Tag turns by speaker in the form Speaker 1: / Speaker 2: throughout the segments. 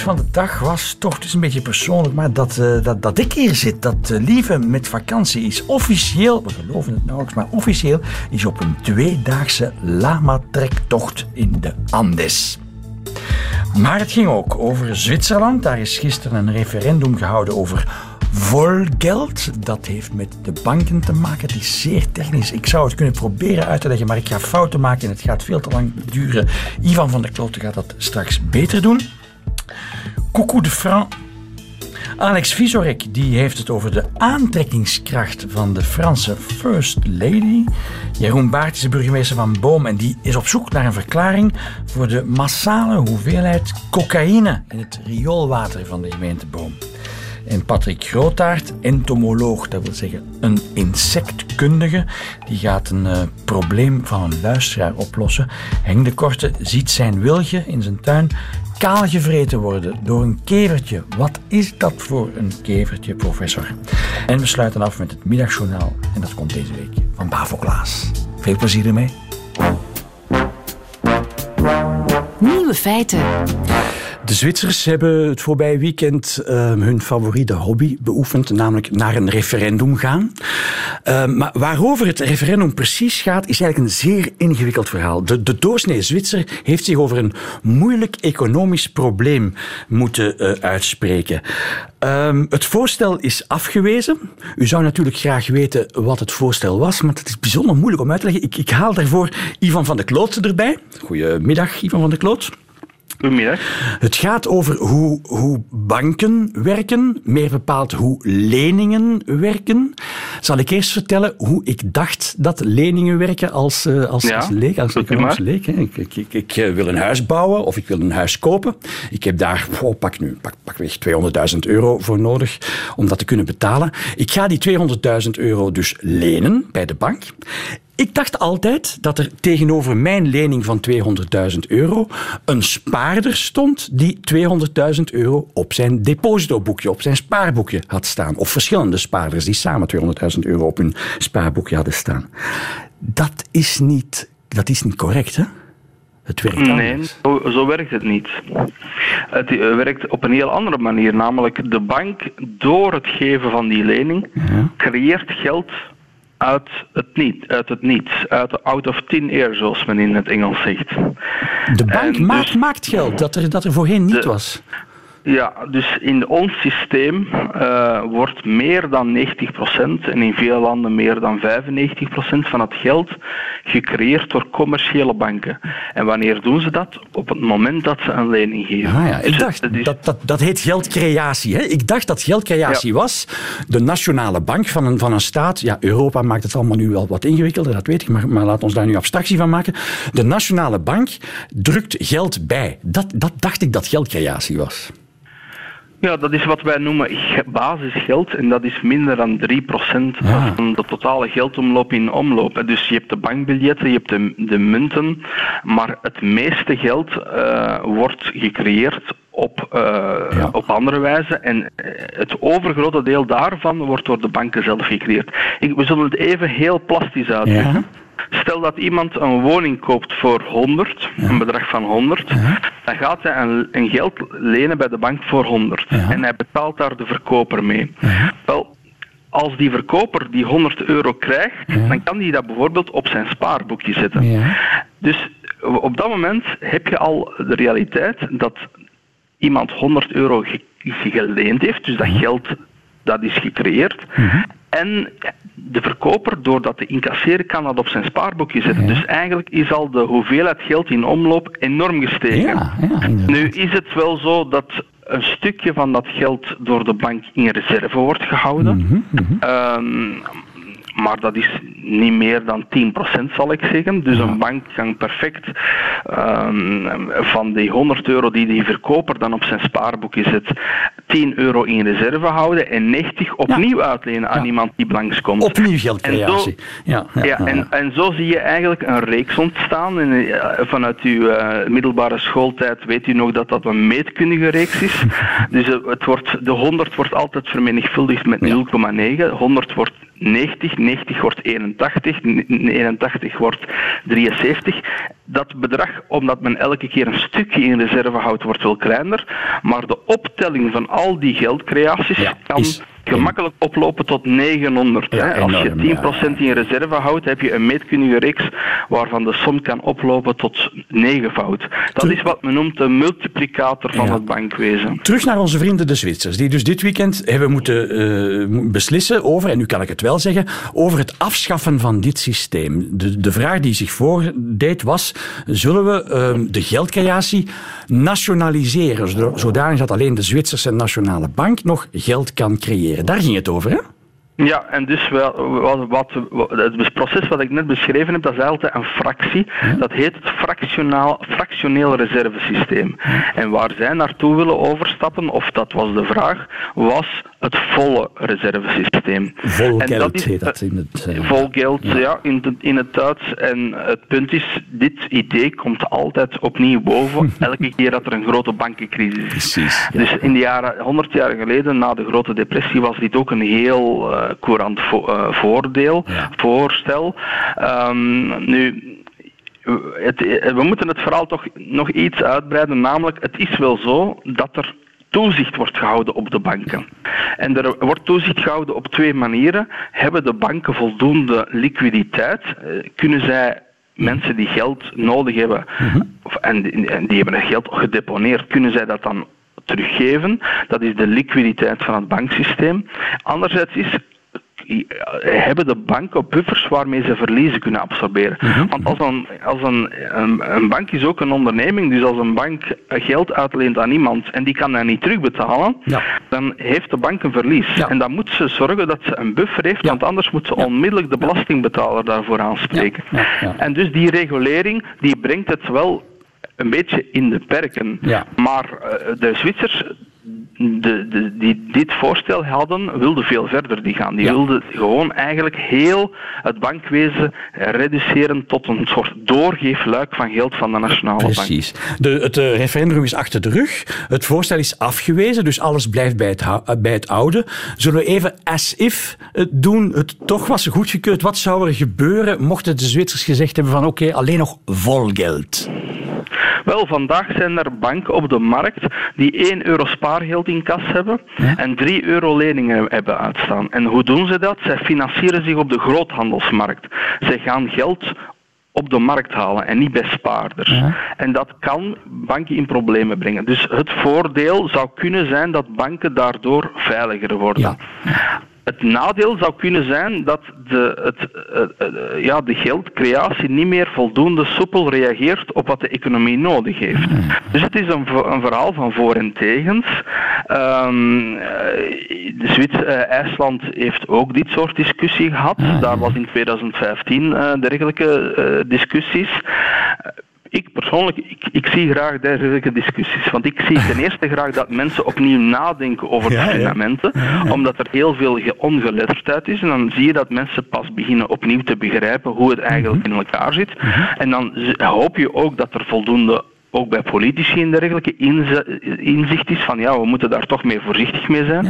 Speaker 1: van de dag was toch, het is een beetje persoonlijk, maar dat, uh, dat, dat ik hier zit, dat uh, Lieve met vakantie is officieel, we geloven het nauwelijks, maar officieel is op een tweedaagse lama-trektocht in de Andes. Maar het ging ook over Zwitserland. Daar is gisteren een referendum gehouden over volgeld. Dat heeft met de banken te maken. Het is zeer technisch. Ik zou het kunnen proberen uit te leggen, maar ik ga fouten maken en het gaat veel te lang duren. Ivan van der Kloten gaat dat straks beter doen. Coucou de Franc. Alex Visorek die heeft het over de aantrekkingskracht van de Franse First Lady. Jeroen Baart is de burgemeester van Boom en die is op zoek naar een verklaring voor de massale hoeveelheid cocaïne in het rioolwater van de gemeente Boom. En Patrick Grootaert, entomoloog, dat wil zeggen een insectkundige, die gaat een uh, probleem van een luisteraar oplossen. Henk de Korte ziet zijn wilgje in zijn tuin kaalgevreten worden door een kevertje. Wat is dat voor een kevertje, professor? En we sluiten af met het middagjournaal. En dat komt deze week van Bavo Klaas. Veel plezier ermee.
Speaker 2: Nieuwe feiten.
Speaker 1: De Zwitsers hebben het voorbije weekend uh, hun favoriete hobby beoefend, namelijk naar een referendum gaan. Uh, maar waarover het referendum precies gaat, is eigenlijk een zeer ingewikkeld verhaal. De, de doorsnee Zwitser heeft zich over een moeilijk economisch probleem moeten uh, uitspreken. Ehm, het voorstel is afgewezen. U zou natuurlijk graag weten wat het voorstel was, maar het is bijzonder moeilijk om uit te leggen. Ik, ik haal daarvoor Ivan van de Kloot erbij. Goedemiddag, Ivan van de Kloot.
Speaker 3: Goedemiddag.
Speaker 1: Het gaat over hoe, hoe banken werken, meer bepaald hoe leningen werken. Zal ik eerst vertellen hoe ik dacht dat leningen werken als, uh, als,
Speaker 3: ja,
Speaker 1: als leek, als economische leek. Ik, ik, ik, ik, wil een huis bouwen of ik wil een huis kopen. Ik heb daar, oh, pak nu, pak, pak weg 200.000 euro voor nodig om dat te kunnen betalen. Ik ga die 200.000 euro dus lenen bij de bank. Ik dacht altijd dat er tegenover mijn lening van 200.000 euro een spaarder stond die 200.000 euro op zijn depositoboekje, op zijn spaarboekje had staan. Of verschillende spaarders die samen 200.000 euro op hun spaarboekje hadden staan. Dat is niet, dat is niet correct, hè? Het werkt
Speaker 3: nee, zo, zo, werkt het niet. Het eh, werkt op een heel andere manier, namelijk de bank door het geven van die lening ja. creëert geld uit het niet, uit het niets, uit out of thin air, zoals men in het Engels zegt.
Speaker 1: De bank maakt, dus, maakt geld dat er, dat er voorheen niet was.
Speaker 3: Ja, dus in ons systeem uh, wordt meer dan 90% en in veel landen meer dan 95% van het geld gecreëerd door commerciële banken. En wanneer doen ze dat? Op het moment dat ze een lening geven.
Speaker 1: Ah ja, ik dus dacht, dat, dat, dat heet geldcreatie. Hè? Ik dacht dat geldcreatie ja. was de nationale bank van een, van een staat. Ja, Europa maakt het allemaal nu wel wat ingewikkelder, dat weet ik, maar, maar laat ons daar nu abstractie van maken. De nationale bank drukt geld bij. Dat, dat dacht ik dat geldcreatie was.
Speaker 3: Ja, dat is wat wij noemen basisgeld en dat is minder dan 3% ja. van de totale geldomloop in omloop. Dus je hebt de bankbiljetten, je hebt de, de munten, maar het meeste geld uh, wordt gecreëerd op, uh, ja. op andere wijze. En het overgrote deel daarvan wordt door de banken zelf gecreëerd. Ik, we zullen het even heel plastisch uitleggen. Ja. Stel dat iemand een woning koopt voor 100, ja. een bedrag van 100, ja. dan gaat hij een, een, geld lenen bij de bank voor 100. Ja. En hij betaalt daar de verkoper mee. Wel, als die verkoper die 100 euro krijgt, dan kan hij dat bijvoorbeeld op zijn spaarboekje zetten. Dus op dat moment heb je al de realiteit dat iemand 100 euro geleend heeft, dus dat geld dat is gecreëerd. Mm En de verkoper, door dat te incasseren, kan dat op zijn spaarboekje zetten. Ja. Dus eigenlijk is al de hoeveelheid geld in omloop enorm gestegen.
Speaker 1: Ja, ja,
Speaker 3: nu is het wel zo dat een stukje van dat geld door de bank in reserve wordt gehouden.
Speaker 1: Mm -hmm, mm -hmm.
Speaker 3: Um, maar dat is niet meer dan 10% zal ik zeggen. Dus een bank kan perfect um, van die 100 euro die die verkoper dan op zijn spaarboekje zet, 10 euro in reserve houden en 90 opnieuw ja. uitlenen aan ja. iemand die langskomt.
Speaker 1: Opnieuw geldcreatie.
Speaker 3: Ja, ja, ja, en, en zo zie je eigenlijk een reeks ontstaan. En, uh, vanuit uw uh, middelbare schooltijd weet u nog dat dat een meetkundige reeks is. dus uh, het wordt, de 100 wordt altijd vermenigvuldigd met 0,9. 100 wordt 90, 90 wordt 81, 81 wordt 73. Dat bedrag, omdat men elke keer een stukje in reserve houdt, wordt wel kleiner. Maar de optelling van al die geldcreaties
Speaker 1: Ja,
Speaker 3: kan
Speaker 1: is
Speaker 3: gemakkelijk oplopen tot 900.
Speaker 1: Ja,
Speaker 3: hè. Als
Speaker 1: enorm,
Speaker 3: je 10% in reserve houdt, heb je een meetkundige reeks waarvan de som kan oplopen tot negenvoud. Dat is wat men noemt de multiplicator van het bankwezen.
Speaker 1: Terug naar onze vrienden de Zwitsers, die dus dit weekend hebben moeten eh, beslissen over, en nu kan ik het wel zeggen, over het afschaffen van dit systeem. De, de vraag die zich voordeed was, zullen we eh, de geldcreatie nationaliseren, zodanig dat alleen de Zwitserse Nationale Bank nog geld kan creëren. Daar ging het over, hè?
Speaker 3: Ja, en dus wel, wat, het proces wat ik net beschreven heb, dat is altijd een fractie. Dat heet het fractionaal, fractioneel reservesysteem. En waar zij naartoe willen overstappen, of dat was de vraag, was het volle reservesysteem.
Speaker 1: Vol
Speaker 3: En
Speaker 1: geld
Speaker 3: is-
Speaker 1: heet dat in het... eh,
Speaker 3: Vol geld, ja, in, het, in het Duits. En het punt is, dit idee komt altijd opnieuw boven, elke keer dat er een grote bankencrisis is.
Speaker 1: Precies. ja.
Speaker 3: Dus in de jaren, 100 jaar geleden, na de grote depressie, was dit ook een heel eh courant vo- eh, voordeel,
Speaker 1: Ja.
Speaker 3: voorstel. Ehm, nu, het, we moeten het verhaal toch nog iets uitbreiden, namelijk het is wel zo dat er toezicht wordt gehouden op de banken. En er wordt toezicht gehouden op twee manieren. Hebben de banken voldoende liquiditeit? Eh, Kunnen zij mensen die geld nodig hebben of, en, die- en die hebben het geld gedeponeerd, kunnen zij dat dan teruggeven? Dat is de liquiditeit van het banksysteem. Anderzijds is hebben de banken buffers waarmee ze verliezen kunnen absorberen. Want als, een, als een, een, een bank is ook een onderneming, dus als een bank geld uitleent aan iemand en die kan dat niet terugbetalen,
Speaker 1: Ja.
Speaker 3: dan heeft de bank een verlies.
Speaker 1: Ja.
Speaker 3: En dan moet ze zorgen dat ze een buffer heeft,
Speaker 1: Ja.
Speaker 3: want anders moet ze onmiddellijk de belastingbetaler daarvoor aanspreken. En dus die regulering die brengt het wel een beetje in de perken. Maar eh, de Zwitsers de, de, die dit voorstel hadden, wilden veel verder die gaan. Die
Speaker 1: Ja.
Speaker 3: wilden gewoon eigenlijk heel het bankwezen reduceren tot een soort doorgeefluik van geld van de Nationale Bank.
Speaker 1: Precies. De, het eh, referendum is achter de rug. Het voorstel is afgewezen, dus alles blijft bij het, eh, bij het oude. Zullen we even as if het doen? Het toch was goedgekeurd. Wat zou er gebeuren mochten de Zwitsers gezegd hebben van oké, alleen nog vol geld?
Speaker 3: Wel, vandaag zijn er banken op de markt die 1 euro spaargeld in kas hebben en 3 euro leningen hebben uitstaan. En hoe doen ze dat? Zij financieren zich op de groothandelsmarkt. Zij gaan geld op de markt halen en niet bij spaarders. En dat kan banken in problemen brengen. Dus het voordeel zou kunnen zijn dat banken daardoor veiliger worden. Het nadeel zou kunnen zijn dat de, het, eh, eh, ja, de geldcreatie niet meer voldoende soepel reageert op wat de economie nodig heeft. Dus het is een, een verhaal van voor en tegens. Eh, de Zwits, eh, IJsland heeft ook dit soort discussie gehad. Daar was in 2015 eh, dergelijke eh, discussies. Ik persoonlijk, ik, ik zie graag dergelijke discussies. Want ik zie ten eerste graag dat mensen opnieuw nadenken over
Speaker 1: Ja,
Speaker 3: de
Speaker 1: ja.
Speaker 3: fundamenten. Omdat er heel veel ge- ongeletterdheid is. En dan zie je dat mensen pas beginnen opnieuw te begrijpen hoe het eigenlijk in elkaar zit. En dan hoop je ook dat er voldoende ook bij politici en dergelijke inzicht is van ja, we moeten daar toch meer voorzichtig mee zijn.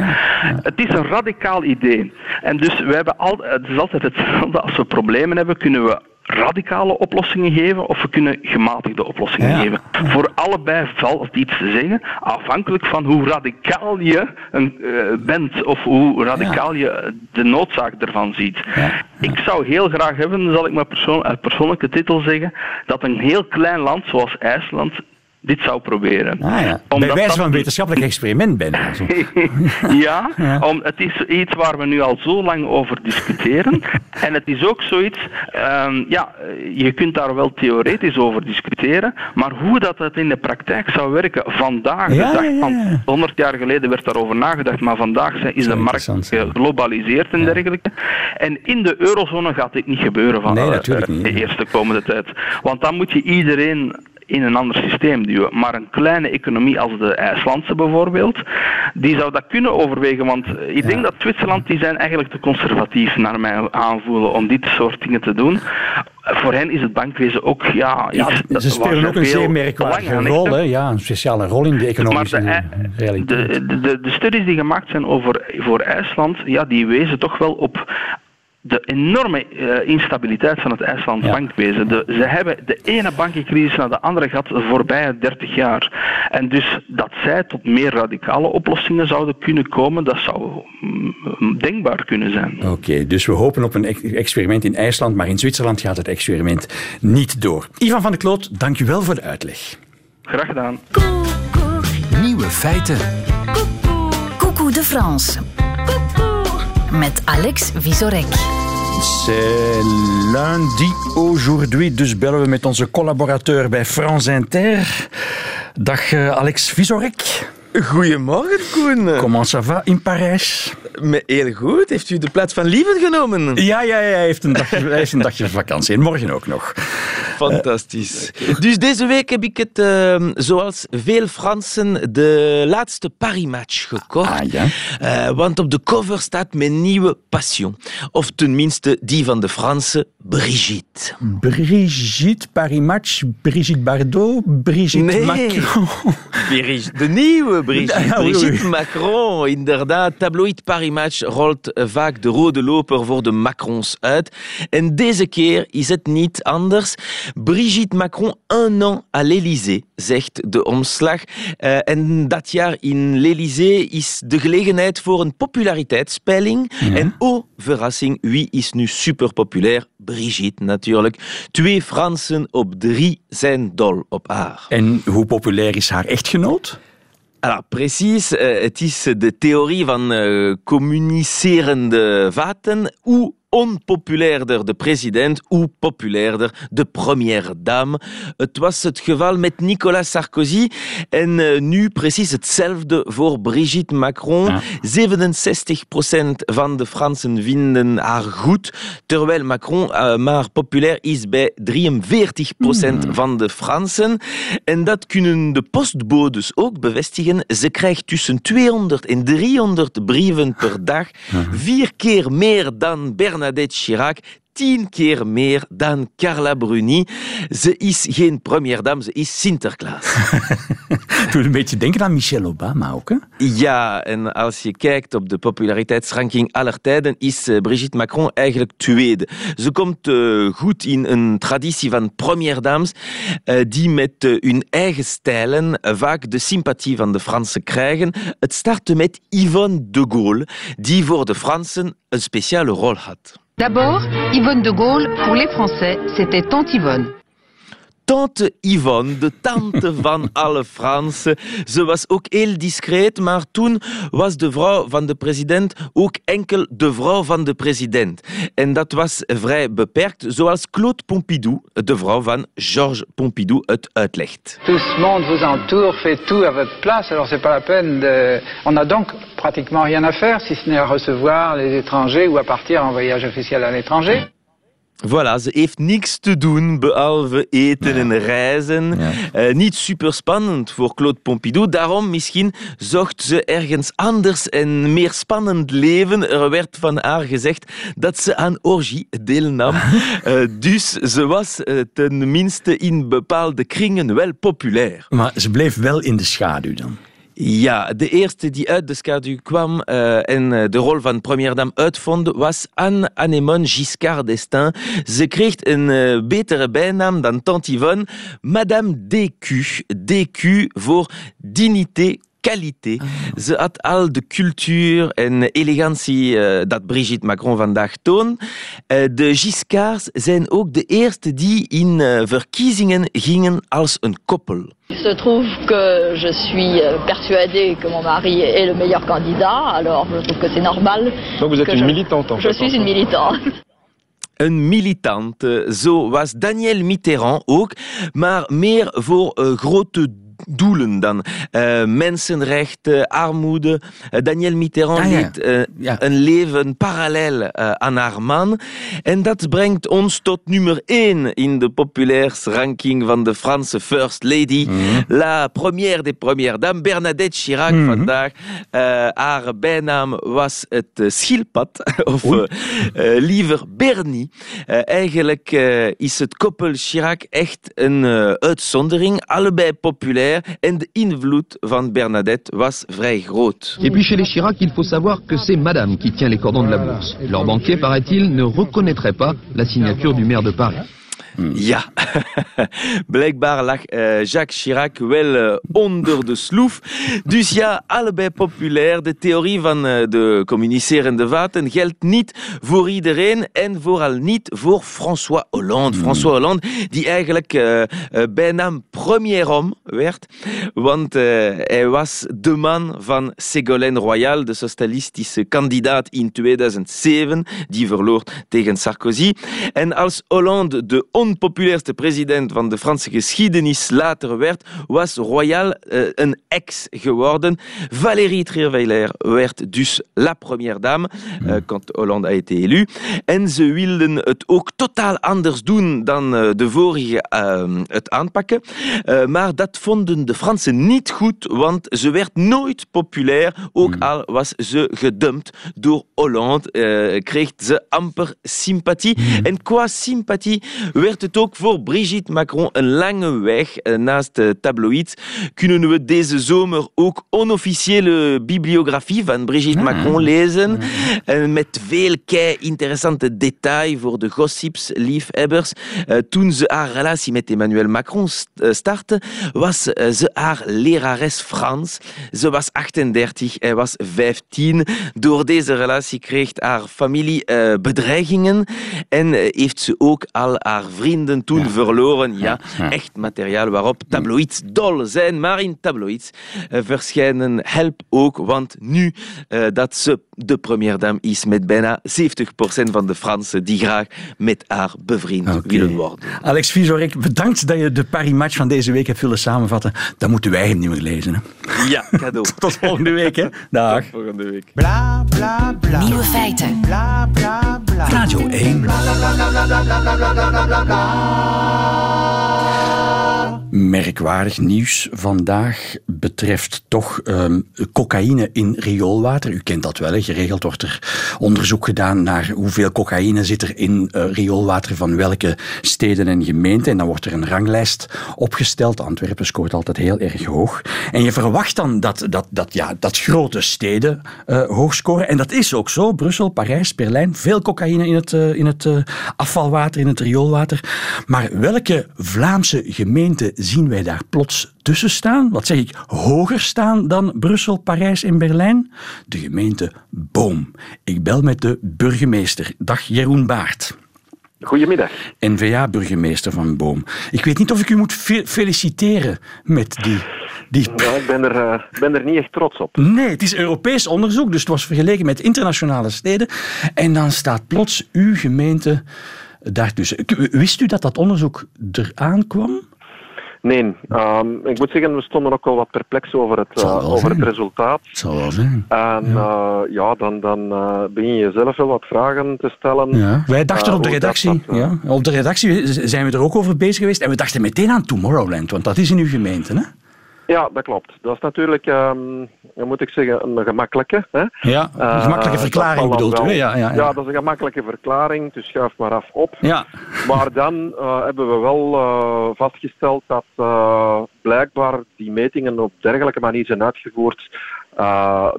Speaker 3: Het is een radicaal idee. En dus we hebben al, het is altijd hetzelfde. Als we problemen hebben, kunnen we radicale oplossingen geven of we kunnen gematigde oplossingen
Speaker 1: Ja.
Speaker 3: geven. Voor allebei valt iets te zeggen, afhankelijk van hoe radicaal je een, eh, bent of hoe radicaal je de noodzaak ervan ziet. Ik zou heel graag hebben, zal ik maar persoon, uit persoonlijke titel zeggen, dat een heel klein land zoals IJsland dit zou proberen.
Speaker 1: Ah, ja. Bij wijze van een
Speaker 3: die-
Speaker 1: wetenschappelijk experiment bijna. Zo.
Speaker 3: ja, Om, het is iets waar we nu al zo lang over discussiëren. en het is ook zoiets, ehm, ja, je kunt daar wel theoretisch over discussiëren, maar hoe dat het in de praktijk zou werken vandaag, de
Speaker 1: Ja,
Speaker 3: dag,
Speaker 1: ja, ja.
Speaker 3: want 100 jaar geleden werd daarover nagedacht, maar vandaag zijn- is de markt geglobaliseerd en dergelijke. En in de eurozone gaat dit niet gebeuren van
Speaker 1: Nee, natuurlijk
Speaker 3: eh,
Speaker 1: niet.
Speaker 3: de eerste komende tijd. Want dan moet je iedereen in een ander systeem duwen. Maar een kleine economie als de IJslandse bijvoorbeeld, die zou dat kunnen overwegen. Want eh, ik denk dat Zwitserland, die zijn eigenlijk te conservatief naar mijn aanvoelen om dit soort dingen te doen. Eh, Voor hen is het bankwezen ook ja,
Speaker 1: Ja,
Speaker 3: iets
Speaker 1: ze spelen ook een zeer merkwaardige rol. Hè? Ja, een speciale rol in de
Speaker 3: Maar
Speaker 1: economische
Speaker 3: de,
Speaker 1: eh, realiteit.
Speaker 3: de, de, de studies die gemaakt zijn over voor IJsland, ja, die wezen toch wel op de enorme uh, instabiliteit van het IJslands bankwezen. De, ze hebben de ene bankencrisis naar de andere gehad de voorbije 30 jaar. En dus dat zij tot meer radicale oplossingen zouden kunnen komen, dat zou mm, denkbaar kunnen zijn.
Speaker 1: Oké, dus we hopen op een experiment in IJsland, maar in Zwitserland gaat het experiment niet door. Ivan van der Kloot, dank u wel voor de uitleg.
Speaker 3: Graag gedaan.
Speaker 2: Nieuwe feiten. Coucou de France. Met Alex Visorek.
Speaker 1: C'est lundi aujourd'hui, dus bellen we met onze collaborateur bij France Inter. Dag eh, Alex Visorek.
Speaker 4: Goedemorgen, Koen.
Speaker 1: Comment ça va in Parijs?
Speaker 4: Heel goed. Heeft u de plaats van Lieven genomen?
Speaker 1: Ja, ja, ja hij, heeft een dagje, hij heeft een dagje vakantie. En morgen ook nog.
Speaker 4: Fantastisch. Dus deze week heb ik het, uh, zoals veel Fransen, de laatste Paris-match gekocht.
Speaker 1: Ah, ja?
Speaker 4: Uh, want op de cover staat mijn nieuwe passion. Of tenminste die van de Franse Brigitte.
Speaker 1: Brigitte, Paris-match, Brigitte Bardot, Brigitte
Speaker 4: nee.
Speaker 1: Macron.
Speaker 4: De nieuwe Brigitte. Ja, Brigitte Macron, inderdaad. Tabloid Paris-match rolt vaak de rode loper voor de Macrons uit. En deze keer is het niet anders. Brigitte Macron un an à l'Élysée, zegt de omslag. Uh, en dat jaar in l'Élysée is de gelegenheid voor een populariteitspeiling. Ja. En oh, verrassing, wie is nu super populair? Brigitte natuurlijk. Twee Fransen op drie zijn dol op haar.
Speaker 1: En hoe populair is haar echtgenoot?
Speaker 4: Alors, precies, uh, het is de theorie van uh, communicerende vaten. Hoe onpopulairder de president, hoe populairder de première dame. Het was het geval met Nicolas Sarkozy en uh, nu precies hetzelfde voor Brigitte Macron. Ja. 67% van de Fransen vinden haar goed, terwijl Macron uh, maar populair is bij 43% mm. van de Fransen. En dat kunnen de postbodes ook bevestigen. Ze krijgt tussen 200 en 300 brieven per dag, vier keer meer dan Bernard Bernadette Chirac tien keer meer dan Carla Bruni. Ze is geen première dame, ze is Sinterklaas.
Speaker 1: Doe een beetje denken aan Michelle Obama ook, hè?
Speaker 4: Ja, en als je kijkt op de populariteitsranking aller tijden, is uh, Brigitte Macron eigenlijk tweede. Ze komt uh, goed in een traditie van première dames, uh, die met hun eigen stijlen vaak de sympathie van de Fransen krijgen. Het startte met Yvonne de Gaulle, die voor de Fransen een speciale rol had.
Speaker 5: D'abord, Yvonne de Gaulle, pour les Français, c'était Tante Yvonne.
Speaker 4: Tante Yvonne, de tante van alle Fransen. Ze was ook heel discreet, maar toen was de vrouw van de president ook enkel de vrouw van de president. En dat was vrij beperkt, zoals Claude Pompidou, de vrouw van Georges Pompidou, het uitlegt.
Speaker 6: Tout ce monde vous entoure, fait tout à votre place, alors c'est pas la peine de... On a donc pratiquement rien à faire, si ce n'est à recevoir les étrangers ou à partir en voyage officiel à l'étranger.
Speaker 4: Voilà, ze heeft niks te doen behalve eten ja. en reizen. Ja. Uh, niet super spannend voor Claude Pompidou. Daarom misschien zocht ze ergens anders en meer spannend leven. Er werd van haar gezegd dat ze aan orgie deelnam. uh, dus ze was uh, tenminste in bepaalde kringen wel populair.
Speaker 1: Maar ze bleef wel in de schaduw dan.
Speaker 4: Ja, de eerste die uit de schaduw kwam uh, en de rol van première dame uitvond was Anne Anémone Giscard d'Estaing. Ze kreeg een uh, betere bijnaam dan Tante Yvonne, Madame DQ. DQ voor dignité kwaliteit. Oh. Ze had al de cultuur en elegantie uh, dat Brigitte Macron vandaag toont. Uh, de Giscards zijn ook de eerste die in uh, verkiezingen gingen als een koppel.
Speaker 7: Il se trouve que je suis persuadée que mon mari est le meilleur candidat, alors je trouve que c'est normal.
Speaker 8: Donc vous êtes une
Speaker 7: je,
Speaker 8: militante en
Speaker 7: Je
Speaker 8: fait,
Speaker 7: suis une militante.
Speaker 4: Een militante, zo was Daniel Mitterrand ook, maar meer voor uh, grote doelen dan. Uh, mensenrechten, armoede. Uh, Daniel Mitterrand
Speaker 1: Ah, ja.
Speaker 4: leidt uh,
Speaker 1: Ja.
Speaker 4: een leven parallel aan haar man. En dat brengt ons tot nummer 1 in de populairsranking van de Franse First Lady. La première des premières dames, Bernadette Chirac
Speaker 1: Mhm.
Speaker 4: vandaag. Haar bijnaam was het schildpad, of liever Bernie. Eigenlijk is het koppel Chirac echt een uitzondering. Allebei populair. Bernadette was vrij groot.
Speaker 8: Et puis chez les Chirac, il faut savoir que c'est madame qui tient les cordons de la bourse. Leur banquier, paraît-il, ne reconnaîtrait pas la signature du maire de Paris.
Speaker 4: Ja, blijkbaar lag uh, Jacques Chirac wel uh, onder de sloef. Dus ja, allebei populair. De theorie van uh, de communicerende vaten geldt niet voor iedereen en vooral niet voor François Hollande. Mm. François Hollande, die eigenlijk bijna premier homme werd, want hij was de man van Ségolène Royal, de socialistische kandidaat in 2007, die verloor tegen Sarkozy. En als Hollande de onpopulairste president van de Franse geschiedenis later werd, was Royal uh, een ex geworden. Valérie Trierweiler werd dus la première dame uh, quand Hollande a été élu. En ze wilden het ook totaal anders doen dan uh, de vorige het aanpakken. maar dat vonden de Fransen niet goed, want ze werd nooit populair, ook al was ze gedumpt door Hollande, kreeg ze amper sympathie. En qua sympathie werd het ook voor Brigitte Macron een lange weg. Naast de tabloïds kunnen we deze zomer ook onofficiële bibliografie van Brigitte Macron lezen. Met veel kei interessante details voor de gossips, liefhebbers. Toen ze haar relatie met Emmanuel Macron startte, was ze haar lerares Frans. Ze was 38, hij was 15. Door deze relatie kreeg haar familie bedreigingen en heeft ze ook al haar vrienden toen verloren. Ja, echt materiaal waarop tabloids dol zijn. Maar in tabloids uh, verschijnen help ook, want nu uh, dat ze de première dame is met bijna 70% van de Fransen die graag met haar bevriend okay. willen worden.
Speaker 1: Alex Vizorek, bedankt dat je de Paris-match van deze week hebt willen samenvatten. Dan moeten wij hem niet meer lezen. Hè?
Speaker 4: Ja, cadeau.
Speaker 1: Tot volgende week. Hè? Dag.
Speaker 4: Tot volgende week.
Speaker 2: Bla, bla, bla. Nieuwe feiten. Bla,
Speaker 1: bla, bla. Radio 1. Merkwaardig nieuws vandaag betreft toch um, cocaïne in rioolwater. U kent dat wel, geregeld wordt er onderzoek gedaan naar hoeveel cocaïne zit er in uh, rioolwater van welke steden en gemeenten. En dan wordt er een ranglijst opgesteld. Antwerpen scoort altijd heel erg hoog. En je verwacht dan dat, dat, dat, ja, dat grote steden uh, hoog scoren. En dat is ook zo. Brussel, Parijs, Berlijn. Veel cocaïne in het, uh, in het afvalwater, in het rioolwater. Maar welke Vlaamse gemeenten zien wij daar plots tussen staan? Wat zeg ik? Hoger staan dan Brussel, Parijs en Berlijn? De gemeente Boom. Ik bel met de burgemeester. Dag Jeroen Baart.
Speaker 9: Goedemiddag.
Speaker 1: N-VA-burgemeester van Boom. Ik weet niet of ik u moet fe feliciteren met die... die...
Speaker 9: Ja, ik ben er, uh, ben er niet echt trots op.
Speaker 1: Nee, het is Europees onderzoek, dus het was vergeleken met internationale steden. En dan staat plots uw gemeente daartussen. Wist u dat dat onderzoek eraan kwam?
Speaker 9: Nee, um, ik moet zeggen, we stonden ook wel wat perplex over het, uh, over het resultaat.
Speaker 1: Het zal wel zijn.
Speaker 9: En ja, uh, ja dan, dan uh, begin je zelf wel wat vragen te stellen.
Speaker 1: Ja. Wij dachten op de redactie, dat, ja, op de redactie zijn we er ook over bezig geweest en we dachten meteen aan Tomorrowland, want dat is in uw gemeente, hè?
Speaker 9: Ja, dat klopt. Dat is natuurlijk, um, moet ik zeggen, een gemakkelijke. Hè?
Speaker 1: Ja, een gemakkelijke verklaring bedoelt u? Ja, ja, ja.
Speaker 9: ja, dat is een gemakkelijke verklaring, dus schuif maar af op. Ja. Maar dan uh, hebben we wel uh, vastgesteld dat blijkbaar die metingen op dergelijke manier zijn uitgevoerd,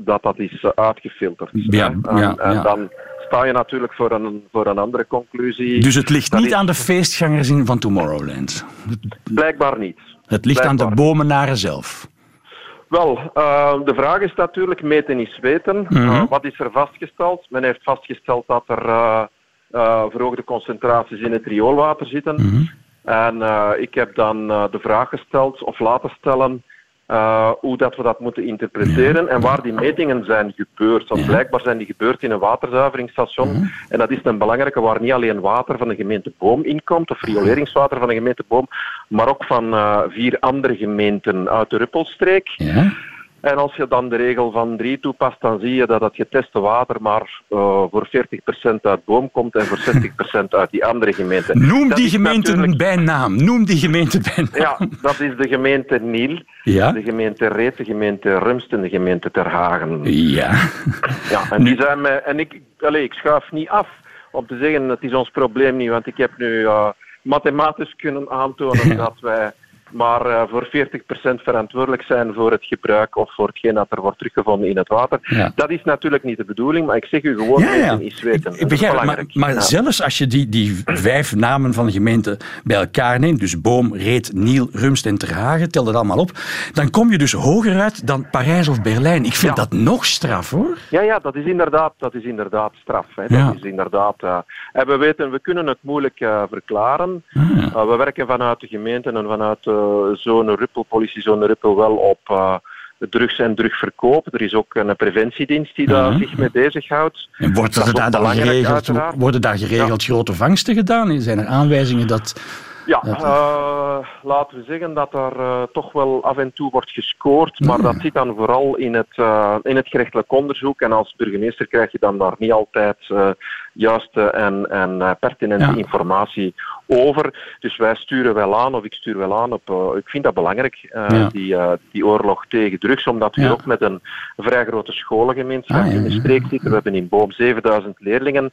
Speaker 9: dat dat is uitgefilterd.
Speaker 1: Ja,
Speaker 9: en,
Speaker 1: ja,
Speaker 9: en dan sta je natuurlijk voor een, voor een andere conclusie.
Speaker 1: Dus het ligt niet is... aan de feestgangers van Tomorrowland?
Speaker 9: Blijkbaar niet.
Speaker 1: Het ligt Blijkbaar. aan de bomenaren zelf.
Speaker 9: Wel, uh, de vraag is natuurlijk meten is weten. Mm -hmm. uh, wat is er vastgesteld? Men heeft vastgesteld dat er uh, verhoogde concentraties in het rioolwater zitten. Mm -hmm. En ik heb dan de vraag gesteld, of laten stellen, uh, hoe dat we dat moeten interpreteren ja. en waar die metingen zijn gebeurd. Want ja. blijkbaar zijn die gebeurd in een waterzuiveringsstation. Ja. En dat is een belangrijke waar niet alleen water van de gemeente Boom inkomt, of rioleringswater van de gemeente Boom, maar ook van uh, vier andere gemeenten uit de Ruppelstreek. En als je dan de regel van drie toepast, dan zie je dat het geteste water maar uh, voor 40% uit Boom komt en voor 60% uit die andere gemeenten.
Speaker 1: Noem dat die gemeente natuurlijk... bij naam. Noem die gemeente bij naam.
Speaker 9: Ja, dat is de gemeente Niel, ja? de gemeente Reet, de gemeente Rumst en de gemeente Terhagen.
Speaker 1: Ja.
Speaker 9: Ja, en die zijn mij, en ik, allez, ik schuif niet af om te zeggen, het is ons probleem niet, want ik heb nu uh, mathematisch kunnen aantonen dat wij maar uh, voor 40% verantwoordelijk zijn voor het gebruik of voor hetgeen dat er wordt teruggevonden in het water. Dat is natuurlijk niet de bedoeling, maar ik zeg u gewoon, ja, ja. iets weten.
Speaker 1: Ik begrijp, maar, maar zelfs als je die, die vijf namen van de gemeente bij elkaar neemt, dus Boom, Reet, Niel, Rumst en Terhagen, tel dat allemaal op, dan kom je dus hoger uit dan Parijs of Berlijn. Ik vind dat nog straf, hoor.
Speaker 9: Ja, ja, dat is inderdaad, dat is inderdaad straf. Hè. Dat is inderdaad, uh, en we weten, we kunnen het moeilijk uh, verklaren. Ah, we werken vanuit de gemeente en vanuit zone Ruppel, politiezone Ruppel, wel op uh, drugs en drugverkoop. Er is ook een preventiedienst die daar zich mee bezighoudt.
Speaker 1: En wordt er daar dan geregeld, worden daar geregeld grote vangsten gedaan? Zijn er aanwijzingen dat...
Speaker 9: Ja, uh, laten we zeggen dat er uh, toch wel af en toe wordt gescoord, maar dat zit dan vooral in het, uh, in het gerechtelijk onderzoek. En als burgemeester krijg je dan daar niet altijd juiste en, en pertinente informatie over. Dus wij sturen wel aan, of ik stuur wel aan op. Uh, ik vind dat belangrijk, uh, die, uh, die oorlog tegen drugs, omdat we ja. ook met een vrij grote scholengemeenschap ah, in de streek zitten. We hebben in Boom 7000 leerlingen,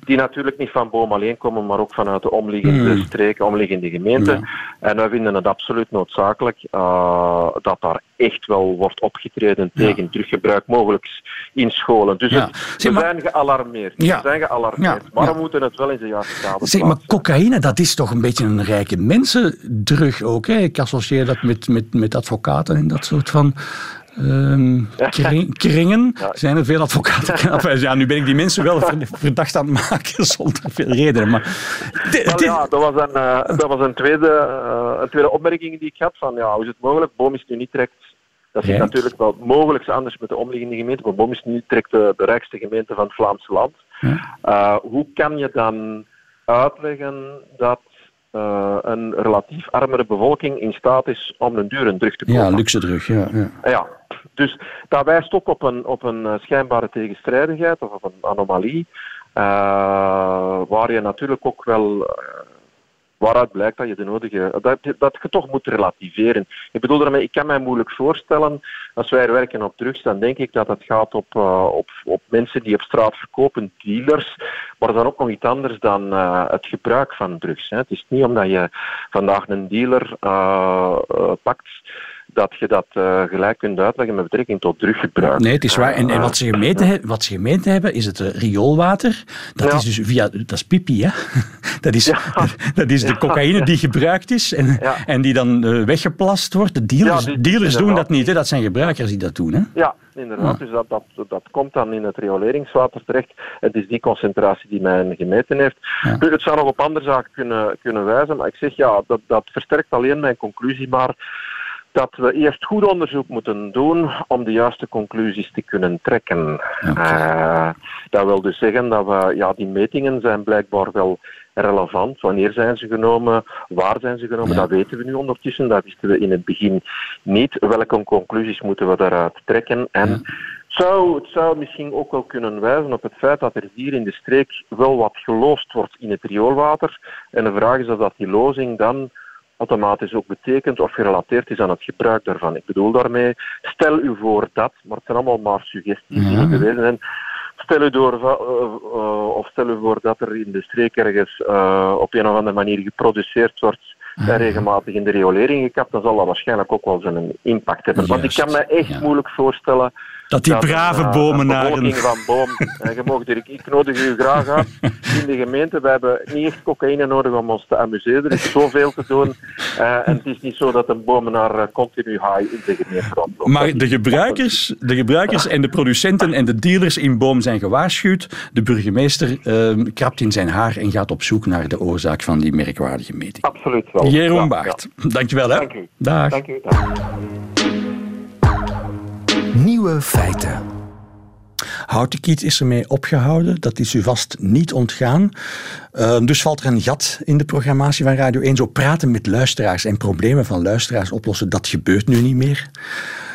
Speaker 9: die natuurlijk niet van Boom alleen komen, maar ook vanuit de omliggende mm. streken, omliggende gemeenten. En wij vinden het absoluut noodzakelijk dat daar echt wel wordt opgetreden tegen druggebruik, mogelijk in scholen. Dus het, we zijn gealarmeerd. We zijn gealarmeerd. Maar we moeten het wel in de juiste kader
Speaker 1: Zeg, maar cocaïne, dat is toch een beetje een rijke mensendrug ook. Hè? Ik associeer dat met, met, met advocaten en dat soort van... Um, kringen. Zijn er veel advocaten? ja, nu ben ik die mensen wel verdacht aan het maken zonder veel reden. Maar,
Speaker 9: ja, dat was een, uh, dat was een, tweede, uh, een tweede opmerking die ik had. Van, ja, hoe is het mogelijk? Boom is nu niet direct. Dat is natuurlijk wel mogelijk anders met de omliggende gemeente. Maar Boom is nu direct de, de rijkste gemeente van het Vlaamse land. Uh, hoe kan je dan uitleggen dat uh, een relatief armere bevolking in staat is om een duur een drug te kopen.
Speaker 1: Ja, luxe drug, ja. ja.
Speaker 9: ja. Dus dat wijst ook op een, op een schijnbare tegenstrijdigheid of op een anomalie, uh, waar je natuurlijk ook wel waaruit blijkt dat je de nodige, dat, dat je toch moet relativeren. Ik bedoel daarmee, ik kan mij moeilijk voorstellen, als wij er werken op drugs, dan denk ik dat het gaat op, uh, op, op mensen die op straat verkopen, dealers, maar dan ook nog iets anders dan uh, het gebruik van drugs. Hè. Het is niet omdat je vandaag een dealer uh, pakt, dat je dat uh, gelijk kunt uitleggen met betrekking tot druggebruik.
Speaker 1: Nee, het is waar. En, en wat, ze gemeten, wat ze gemeten hebben, is het uh, rioolwater. Dat ja. is dus via... Dat is pipi, hè? Dat is, ja. dat is de cocaïne die gebruikt is en, en die dan uh, weggeplast wordt. De dealers, die, dealers doen dat niet, hè? Dat zijn gebruikers die dat doen, hè?
Speaker 9: Ja, inderdaad. Dus dat, dat, dat komt dan in het rioleringswater terecht. Het is die concentratie die men gemeten heeft. Nu, het zou nog op andere zaken kunnen, kunnen wijzen, maar ik zeg ja, dat, dat versterkt alleen mijn conclusie maar dat we eerst goed onderzoek moeten doen om de juiste conclusies te kunnen trekken. Uh, dat wil dus zeggen dat we, ja, die metingen zijn blijkbaar wel relevant. Wanneer zijn ze genomen? Waar zijn ze genomen? Dat weten we nu ondertussen. Dat wisten we in het begin niet. Welke conclusies moeten we daaruit trekken? En zou, het zou misschien ook wel kunnen wijzen op het feit dat er hier in de streek wel wat geloosd wordt in het rioolwater. En de vraag is of dat die lozing dan automatisch ook betekent of gerelateerd is aan het gebruik daarvan. Ik bedoel daarmee, stel u voor dat, maar het zijn allemaal maar suggesties die bewezen zijn. Stel u, door, uh, uh, of stel u voor dat er in de streek ergens uh, op een of andere manier geproduceerd wordt en regelmatig in de riolering gekapt, dan zal dat waarschijnlijk ook wel zijn impact hebben. Want ik kan me echt moeilijk voorstellen
Speaker 1: dat die brave bomenaren...
Speaker 9: De van boom. je mag er, ik nodig u graag uit in de gemeente. We hebben niet echt cocaïne nodig om ons te amuseren. Er is zoveel te doen. Uh, en het is niet zo dat een bomenaar uh, continu high in de gemeente rondloopt.
Speaker 1: Maar de gebruikers, de gebruikers en de producenten en de dealers in boom zijn gewaarschuwd. De burgemeester uh, krabt in zijn haar en gaat op zoek naar de oorzaak van die merkwaardige meting.
Speaker 9: Absoluut wel.
Speaker 1: Jeroen Baart. Ja. Dankjewel. Hè.
Speaker 9: Dank u.
Speaker 1: Dag.
Speaker 9: Dank u. Dag.
Speaker 2: Nieuwe feiten.
Speaker 1: Houtenkiet is ermee opgehouden. Dat is u vast niet ontgaan. Uh, dus valt er een gat in de programmatie van Radio 1. Zo praten met luisteraars en problemen van luisteraars oplossen, dat gebeurt nu niet meer.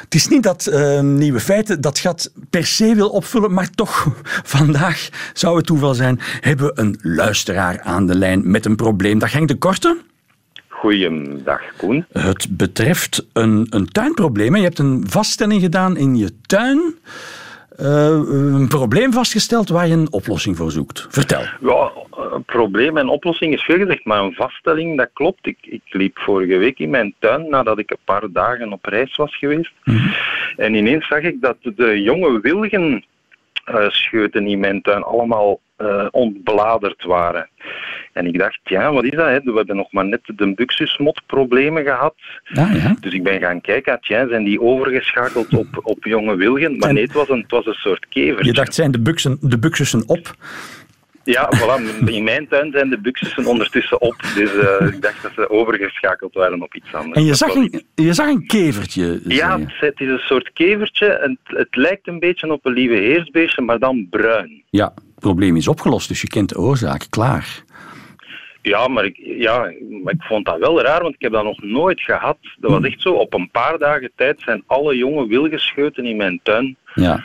Speaker 1: Het is niet dat uh, Nieuwe Feiten dat gat per se wil opvullen, maar toch, vandaag zou het toeval zijn, hebben we een luisteraar aan de lijn met een probleem. Dag Henk de Korte.
Speaker 10: Goeiedag, Koen.
Speaker 1: Het betreft een, een tuinprobleem. Je hebt een vaststelling gedaan in je tuin. een probleem vastgesteld waar je een oplossing voor zoekt. Vertel.
Speaker 10: Ja, een probleem en oplossing is veel gezegd, maar een vaststelling, dat klopt. Ik, ik liep vorige week in mijn tuin nadat ik een paar dagen op reis was geweest. Mhm. En ineens zag ik dat de jonge wilgen uh, scheuten in mijn tuin allemaal uh, ontbladerd waren. En ik dacht, ja, wat is dat? Hè? We hebben nog maar net de buxusmot-problemen gehad.
Speaker 1: Ah, ja.
Speaker 10: Dus ik ben gaan kijken, tja, zijn die overgeschakeld op, op jonge wilgen? Maar nee, het was een, het was een soort kever.
Speaker 1: Je dacht, zijn de, buxen, de buxussen op?
Speaker 10: Ja, voilà. In mijn tuin zijn de buxussen ondertussen op. Dus uh, ik dacht dat ze overgeschakeld waren op iets anders.
Speaker 1: En je zag, een, je zag een kevertje?
Speaker 10: Ja, het, is een soort kevertje. En het, het, lijkt een beetje op een lieve heersbeestje, maar dan bruin.
Speaker 1: Ja, het probleem is opgelost, dus je kent de oorzaak. Klaar.
Speaker 10: Ja maar, ik, ja, maar ik vond dat wel raar, want ik heb dat nog nooit gehad. Dat was hm. echt zo, op een paar dagen tijd zijn alle jonge wilgescheuten in mijn tuin...
Speaker 1: Ja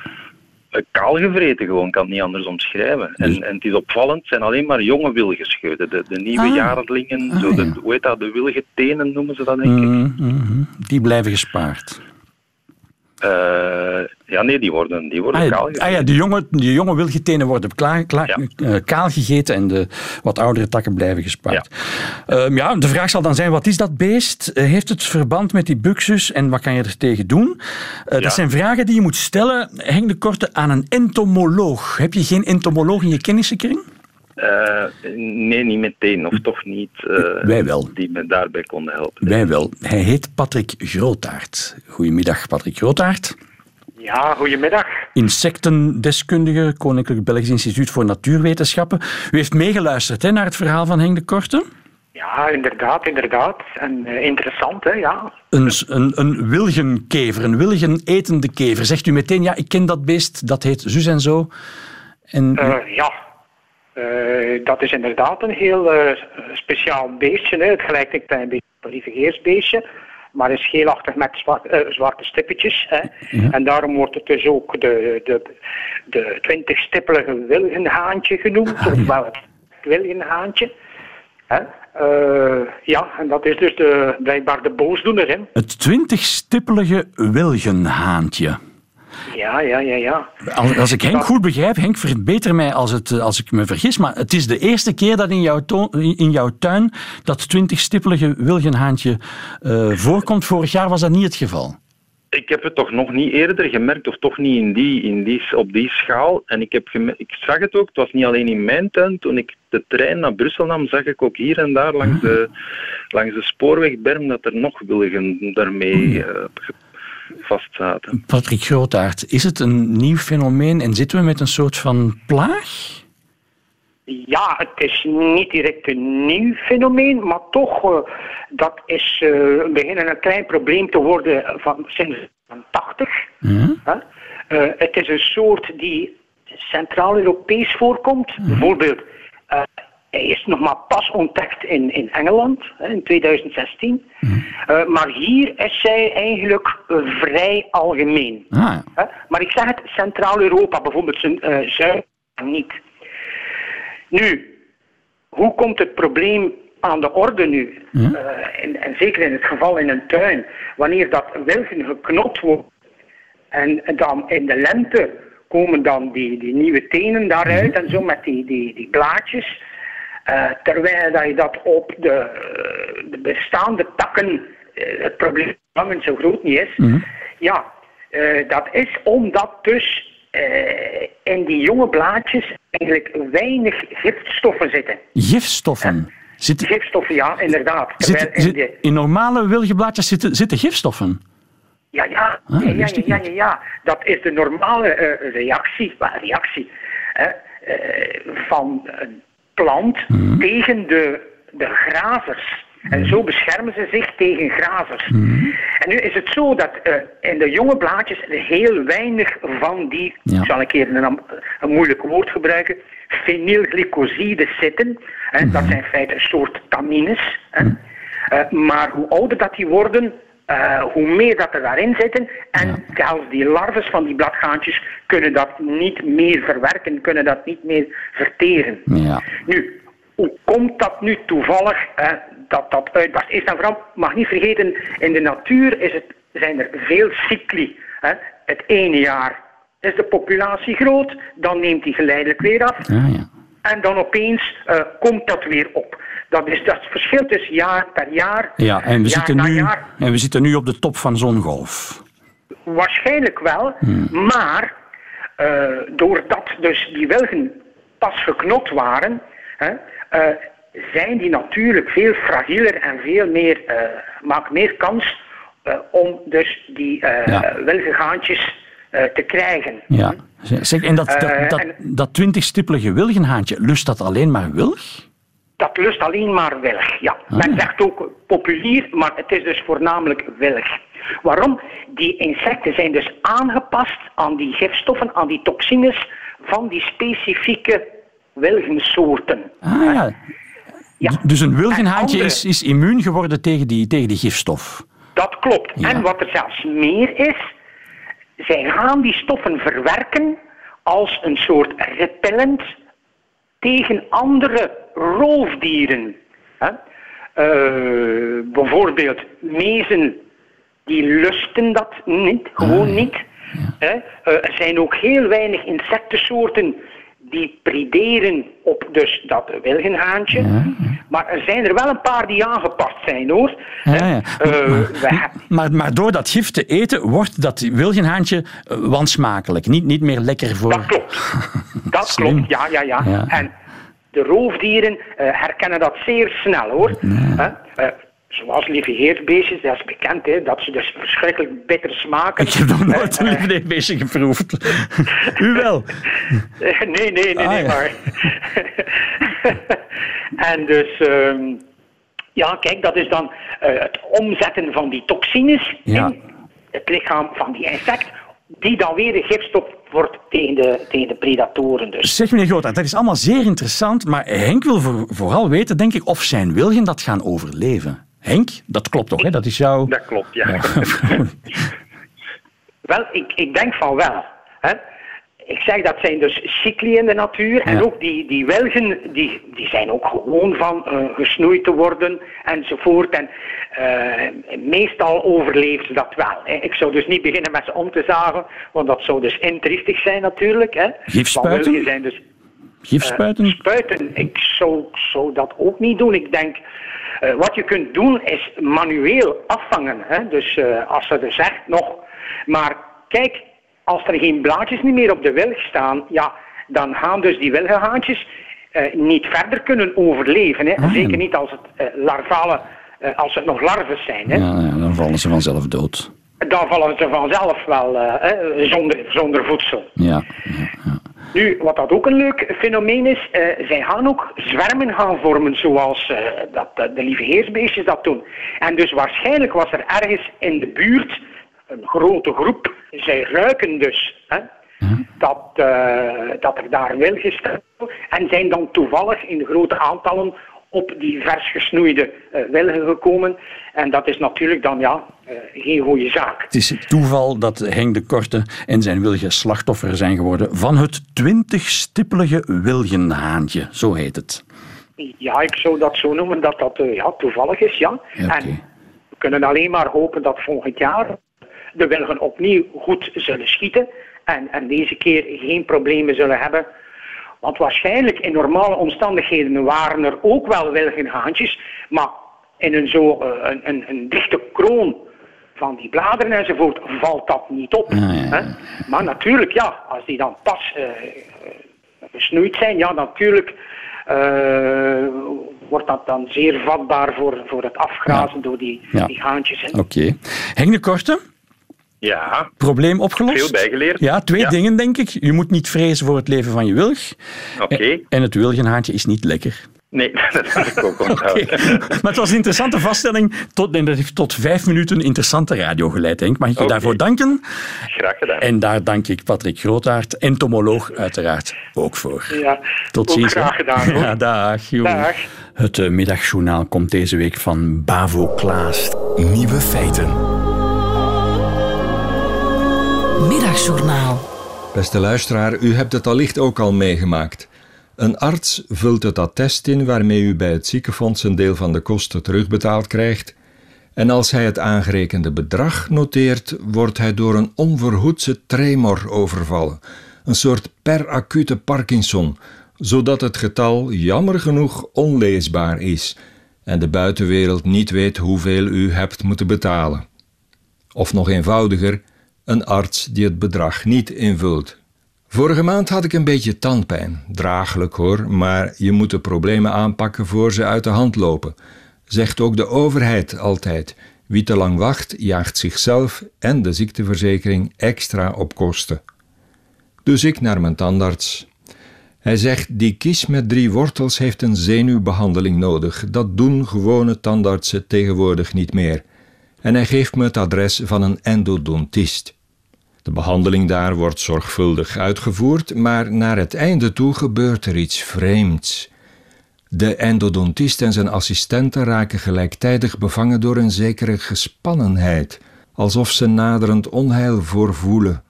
Speaker 10: kaal gevreten gewoon, kan het niet anders omschrijven. En, dus- en het is opvallend, het zijn alleen maar jonge wilgescheuten. De, de nieuwe ah. jaarlingen, ah, zo de, hoe heet dat, de wilgetenen noemen ze dat denk ik. Mm
Speaker 1: -hmm. Die blijven gespaard.
Speaker 10: Uh, ja, nee, die worden, die worden ah, kaal gegeten.
Speaker 1: Ah ja, de jonge, de jonge wilgetenen worden klaar, klaar, uh, kaal gegeten en de wat oudere takken blijven gespaard. Ja. Uh, ja, de vraag zal dan zijn, wat is dat beest? Eh, heeft het verband met die buxus en wat kan je er tegen doen? Dat zijn vragen die je moet stellen, Henk de Korte, aan een entomoloog. Heb je geen entomoloog in je kennissenkring?
Speaker 10: Uh, nee, niet meteen, of toch niet. Uh,
Speaker 1: Wij wel.
Speaker 10: Die me daarbij konden helpen.
Speaker 1: Wij wel. Hij heet Patrick Grootaert. Goedemiddag, Patrick Grootaert.
Speaker 11: Ja, goedemiddag.
Speaker 1: Insectendeskundige, Koninklijk Belgisch Instituut voor Natuurwetenschappen. U heeft meegeluisterd hè, naar het verhaal van Henk de Korte?
Speaker 11: Ja, inderdaad, inderdaad. En uh, interessant, hè, ja.
Speaker 1: Een, een, een wilgenkever, een wilgenetende kever. Zegt u meteen, ja, ik ken dat beest, dat heet zus en zo.
Speaker 11: En... ja, uh, dat is inderdaad een heel uh, speciaal beestje. Hè. Het gelijkt een klein beetje op een lievegeersbeestje, maar is geelachtig met zwart, uh, zwarte stippetjes. Hè. Ja. En daarom wordt het dus ook de, de, de twintigstippelige wilgenhaantje genoemd, ah, of wel het wilgenhaantje. Hè. ja, en dat is dus de, blijkbaar de boosdoener. Hè.
Speaker 1: Het twintigstippelige wilgenhaantje.
Speaker 11: Ja, ja, ja, ja.
Speaker 1: Als, als ik Henk goed begrijp, Henk, verbeter mij als, het, als ik me vergis, maar het is de eerste keer dat in jouw, in jouw tuin dat twintig-stippelige wilgenhaantje uh, voorkomt. Vorig jaar was dat niet het geval.
Speaker 10: Ik heb het toch nog niet eerder gemerkt, of toch niet in die, in die, op die schaal. En ik, heb ik zag het ook, het was niet alleen in mijn tuin. Toen ik de trein naar Brussel nam, zag ik ook hier en daar langs de, langs de spoorwegberm dat er nog wilgen daarmee uh, vastzaten.
Speaker 1: Patrick Grootaert, is het een nieuw fenomeen en zitten we met een soort van plaag?
Speaker 11: Ja, het is niet direct een nieuw fenomeen, maar toch, uh, dat is uh, beginnen een klein probleem te worden van sinds 80. Ja. Uh, het is een soort die Centraal-Europees voorkomt. Bijvoorbeeld hij is nog maar pas ontdekt in, in Engeland, in 2016. Mm. Uh, maar hier is zij eigenlijk vrij algemeen.
Speaker 1: Ah, ja.
Speaker 11: maar ik zeg het, Centraal-Europa, bijvoorbeeld uh, Zuid, niet. Nu, hoe komt het probleem aan de orde nu? Mm. En, en, zeker in het geval in een tuin, wanneer dat wilgen geknopt wordt en dan in de lente komen dan die, die nieuwe tenen daaruit mm. en zo met die, die, die blaadjes. Uh, terwijl dat je dat op de, de bestaande takken uh, het probleem lang zo groot niet is. Mm -hmm. Ja, dat is omdat dus in die jonge blaadjes eigenlijk weinig giftstoffen zitten.
Speaker 1: Gifstoffen?
Speaker 11: Zitten... Gifstoffen, ja, inderdaad.
Speaker 1: Zit, in, de... in, normale wilgeblaadjes zitten, zitten gifstoffen?
Speaker 11: Ja, ja, ah, ja, ja, ja, ja, ja, dat is de normale reactie, reactie hè, van mm. tegen de, de grazers. En mm. zo beschermen ze zich tegen grazers. Mm. En nu is het zo dat uh, in de jonge blaadjes heel weinig van die, ja. ik zal een keer een, een moeilijk woord gebruiken, fenylglycosides zitten. En dat zijn in feite een soort tannines. Uh, maar hoe ouder dat die worden, uh, hoe meer dat er daarin zitten. En ja. zelfs die larves van die bladgaantjes kunnen dat niet meer verwerken, kunnen dat niet meer verteren.
Speaker 1: Ja.
Speaker 11: Nu, hoe komt dat nu toevallig uh, dat dat uitbarst? Eerst en vooral, mag niet vergeten, in de natuur is het, zijn er veel cycli. Het ene jaar is de populatie groot, dan neemt die geleidelijk weer af.
Speaker 1: Ah, ja.
Speaker 11: En dan opeens uh, komt dat weer op. Dat is dat verschil tussen jaar per jaar.
Speaker 1: Ja, en we,
Speaker 11: jaar
Speaker 1: zitten nu,
Speaker 11: jaar.
Speaker 1: en we zitten nu op de top van zo'n golf.
Speaker 11: Waarschijnlijk wel, maar uh, doordat dus die wilgen pas geknot waren, hè, uh, zijn die natuurlijk veel fragieler en veel meer, maakt meer kans om dus die
Speaker 1: Ja.
Speaker 11: wilgengaantjes te krijgen.
Speaker 1: Ja. Zeg, en dat, dat,
Speaker 11: Eh,
Speaker 1: dat,
Speaker 11: en-
Speaker 1: dat twintigstippelige wilgenhaantje, lust dat alleen maar wilg?
Speaker 11: Dat lust alleen maar wilg, ja. Men zegt ook populier, maar het is dus voornamelijk wilg. Waarom? Die insecten zijn dus aangepast aan die gifstoffen, aan die toxines van die specifieke wilgensoorten.
Speaker 1: Ah ja.
Speaker 11: Ja.
Speaker 1: D- Dus een wilgenhaantje
Speaker 11: En
Speaker 1: is, is immuun geworden tegen die, tegen die gifstof.
Speaker 11: Dat klopt.
Speaker 1: Ja.
Speaker 11: En wat er zelfs meer is, zij gaan die stoffen verwerken als een soort repellent tegen andere roofdieren. Hè? Eh, bijvoorbeeld mezen, die lusten dat niet, gewoon niet. Hè? Eh, er zijn ook heel weinig insectensoorten die prederen op dus dat wilgenhaantje. Maar er zijn er wel een paar die aangepast zijn hoor.
Speaker 1: Ja.
Speaker 11: Eh, we hebben-
Speaker 1: Maar, maar door dat gif te eten wordt dat wilgenhaantje eh, wansmakelijk. Niet, niet meer lekker voor...
Speaker 11: Dat klopt. Dat klopt, ja, ja, ja. En de roofdieren eh, herkennen dat zeer snel hoor. Zoals lieveheersbeestjes, dat is bekend, hè, dat ze dus verschrikkelijk bitter smaken.
Speaker 1: Ik heb nog nooit een
Speaker 11: Eh, eh,
Speaker 1: liefdebeestje geproefd. U wel?
Speaker 11: Eh, nee, nee, nee,
Speaker 1: Ah,
Speaker 11: nee,
Speaker 1: ja.
Speaker 11: maar. en dus, ehm, ja, kijk, dat is dan eh, het omzetten van die toxines
Speaker 1: Ja.
Speaker 11: in het lichaam van die insect, die dan weer de gifstof wordt tegen de, tegen de predatoren. Dus.
Speaker 1: Zeg meneer Groothaar, dat is allemaal zeer interessant, maar Henk wil voor- vooral weten, denk ik, of zijn wilgen dat gaan overleven. Henk, dat klopt toch, hè? Dat is jouw...
Speaker 10: Dat klopt, ja.
Speaker 11: Wel, ik, ik denk van wel. Hè? Ik zeg dat zijn dus cycli in de natuur. En ook die, die wilgen, die, die zijn ook gewoon van eh, gesnoeid te worden enzovoort. En eh, meestal overleven ze dat wel. Hè? Ik zou dus niet beginnen met ze om te zagen, want dat zou dus intriestig zijn natuurlijk. Hè?
Speaker 1: Gifspuiten?
Speaker 11: Zijn dus
Speaker 1: Gifspuiten?
Speaker 11: eh, spuiten, ik zou, zou dat ook niet doen. Ik denk, eh, wat je kunt doen is manueel afvangen. Hè? Dus eh, als ze er zegt nog. Maar kijk, als er geen blaadjes niet meer op de wilg staan, ja, dan gaan dus die wilgenhaantjes eh, niet verder kunnen overleven. Hè?
Speaker 1: Ah, ja.
Speaker 11: Zeker niet als het larvale, als het nog larven zijn. Hè?
Speaker 1: Ja, ja, dan vallen ze vanzelf dood.
Speaker 11: Dan vallen ze vanzelf wel hè, zonder, zonder voedsel.
Speaker 1: Ja.
Speaker 11: Nu, wat dat ook een leuk fenomeen is, eh, zij gaan ook zwermen gaan vormen zoals eh, dat, de lieve heersbeestjes dat doen. En dus waarschijnlijk was er ergens in de buurt een grote groep, zij ruiken dus hè, dat, eh, dat er daar wilgen staan en zijn dan toevallig in grote aantallen op die vers gesnoeide eh, wilgen gekomen. En dat is natuurlijk dan ja, eh, geen goede zaak.
Speaker 1: Het is het toeval dat Henk de Korte en zijn wilgen slachtoffer zijn geworden van het twintigstippelige wilgenhaantje. Zo heet het.
Speaker 11: Ja, ik zou dat zo noemen dat dat eh, ja, toevallig is, ja. En we kunnen alleen maar hopen dat volgend jaar de wilgen opnieuw goed zullen schieten en, en deze keer geen problemen zullen hebben. Want waarschijnlijk in normale omstandigheden waren er ook wel wilgenhaantjes, maar in een, zo, eh, een, een, een dichte kroon van die bladeren enzovoort valt dat niet op. Hè? Maar natuurlijk, ja, als die dan pas eh, gesnoeid zijn, ja, natuurlijk eh, wordt dat dan zeer vatbaar voor, voor het afgrazen door die, die haantjes.
Speaker 1: Oké. Henk de Korte,
Speaker 10: Ja,
Speaker 1: probleem opgelost?
Speaker 10: Veel bijgeleerd.
Speaker 1: Ja, twee
Speaker 10: Ja.
Speaker 1: dingen denk ik. Je moet niet vrezen voor het leven van je wilg.
Speaker 10: oké.
Speaker 1: En, en het wilgenhaantje is niet lekker.
Speaker 10: Nee, dat heb ik ook
Speaker 1: Oké.
Speaker 10: onthouden.
Speaker 1: Maar het was een interessante vaststelling. Tot, en dat heeft tot vijf minuten interessante radio geleid, Henk. Mag ik je daarvoor danken?
Speaker 10: Graag gedaan.
Speaker 1: En daar dank ik Patrick Grootaert, entomoloog uiteraard, ook voor.
Speaker 11: Ja,
Speaker 1: Tot
Speaker 11: ook
Speaker 1: ziens.
Speaker 11: graag gedaan, hoor.
Speaker 1: Ja, dag. joe.
Speaker 11: Dag.
Speaker 1: Het eh, middagjournaal komt deze week van Bavo Klaas.
Speaker 2: Nieuwe feiten.
Speaker 5: Middagjournaal.
Speaker 12: Beste luisteraar, u hebt het allicht ook al meegemaakt. Een arts vult het attest in waarmee u bij het ziekenfonds een deel van de kosten terugbetaald krijgt. En als hij het aangerekende bedrag noteert, wordt hij door een onverhoedse tremor overvallen, een soort peracute Parkinson, zodat het getal jammer genoeg onleesbaar is en de buitenwereld niet weet hoeveel u hebt moeten betalen. Of nog eenvoudiger, een arts die het bedrag niet invult. Vorige maand had ik een beetje tandpijn. Draaglijk hoor, maar je moet de problemen aanpakken voor ze uit de hand lopen. Zegt ook de overheid altijd. Wie te lang wacht, jaagt zichzelf en de ziekteverzekering extra op kosten. Dus ik naar mijn tandarts. Hij zegt: die kies met drie wortels heeft een zenuwbehandeling nodig. Dat doen gewone tandartsen tegenwoordig niet meer. En hij geeft me het adres van een endodontist. De behandeling daar wordt zorgvuldig uitgevoerd, maar naar het einde toe gebeurt er iets vreemds. De endodontist en zijn assistenten raken gelijktijdig bevangen door een zekere gespannenheid, alsof ze naderend onheil voorvoelen.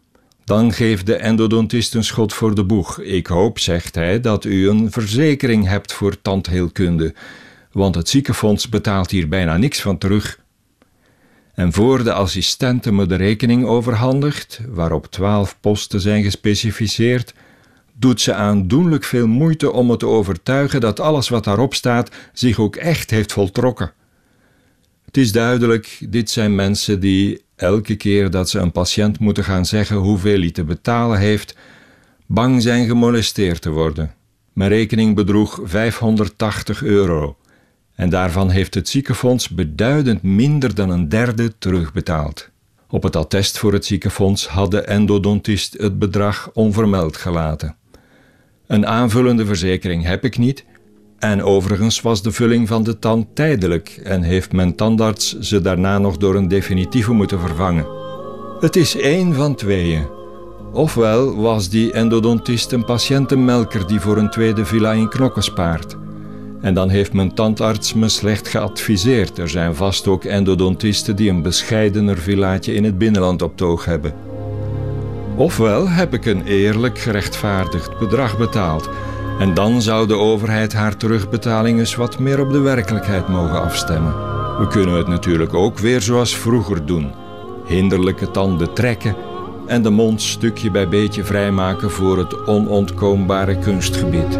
Speaker 12: Dan geeft de endodontist een schot voor de boeg. Ik hoop, zegt hij, dat u een verzekering hebt voor tandheelkunde, want het ziekenfonds betaalt hier bijna niks van terug. En voor de assistente me de rekening overhandigt, waarop twaalf posten zijn gespecificeerd, doet ze aandoenlijk veel moeite om me te overtuigen dat alles wat daarop staat zich ook echt heeft voltrokken. Het is duidelijk, dit zijn mensen die elke keer dat ze een patiënt moeten gaan zeggen hoeveel hij te betalen heeft, bang zijn gemolesteerd te worden. Mijn rekening bedroeg 580 euro en daarvan heeft het ziekenfonds beduidend minder dan een derde terugbetaald. Op het attest voor het ziekenfonds had de endodontist het bedrag onvermeld gelaten. Een aanvullende verzekering heb ik niet, en overigens was de vulling van de tand tijdelijk en heeft mijn tandarts ze daarna nog door een definitieve moeten vervangen. Het is één van tweeën. Ofwel was die endodontist een patiëntenmelker die voor een tweede villa in knokken spaart. En dan heeft mijn tandarts me slecht geadviseerd. Er zijn vast ook endodontisten die een bescheidener villaatje in het binnenland op toog hebben. Ofwel heb ik een eerlijk gerechtvaardigd bedrag betaald. En dan zou de overheid haar terugbetaling eens wat meer op de werkelijkheid mogen afstemmen. We kunnen het natuurlijk ook weer zoals vroeger doen: hinderlijke tanden trekken en de mond stukje bij beetje vrijmaken voor het onontkoombare kunstgebied.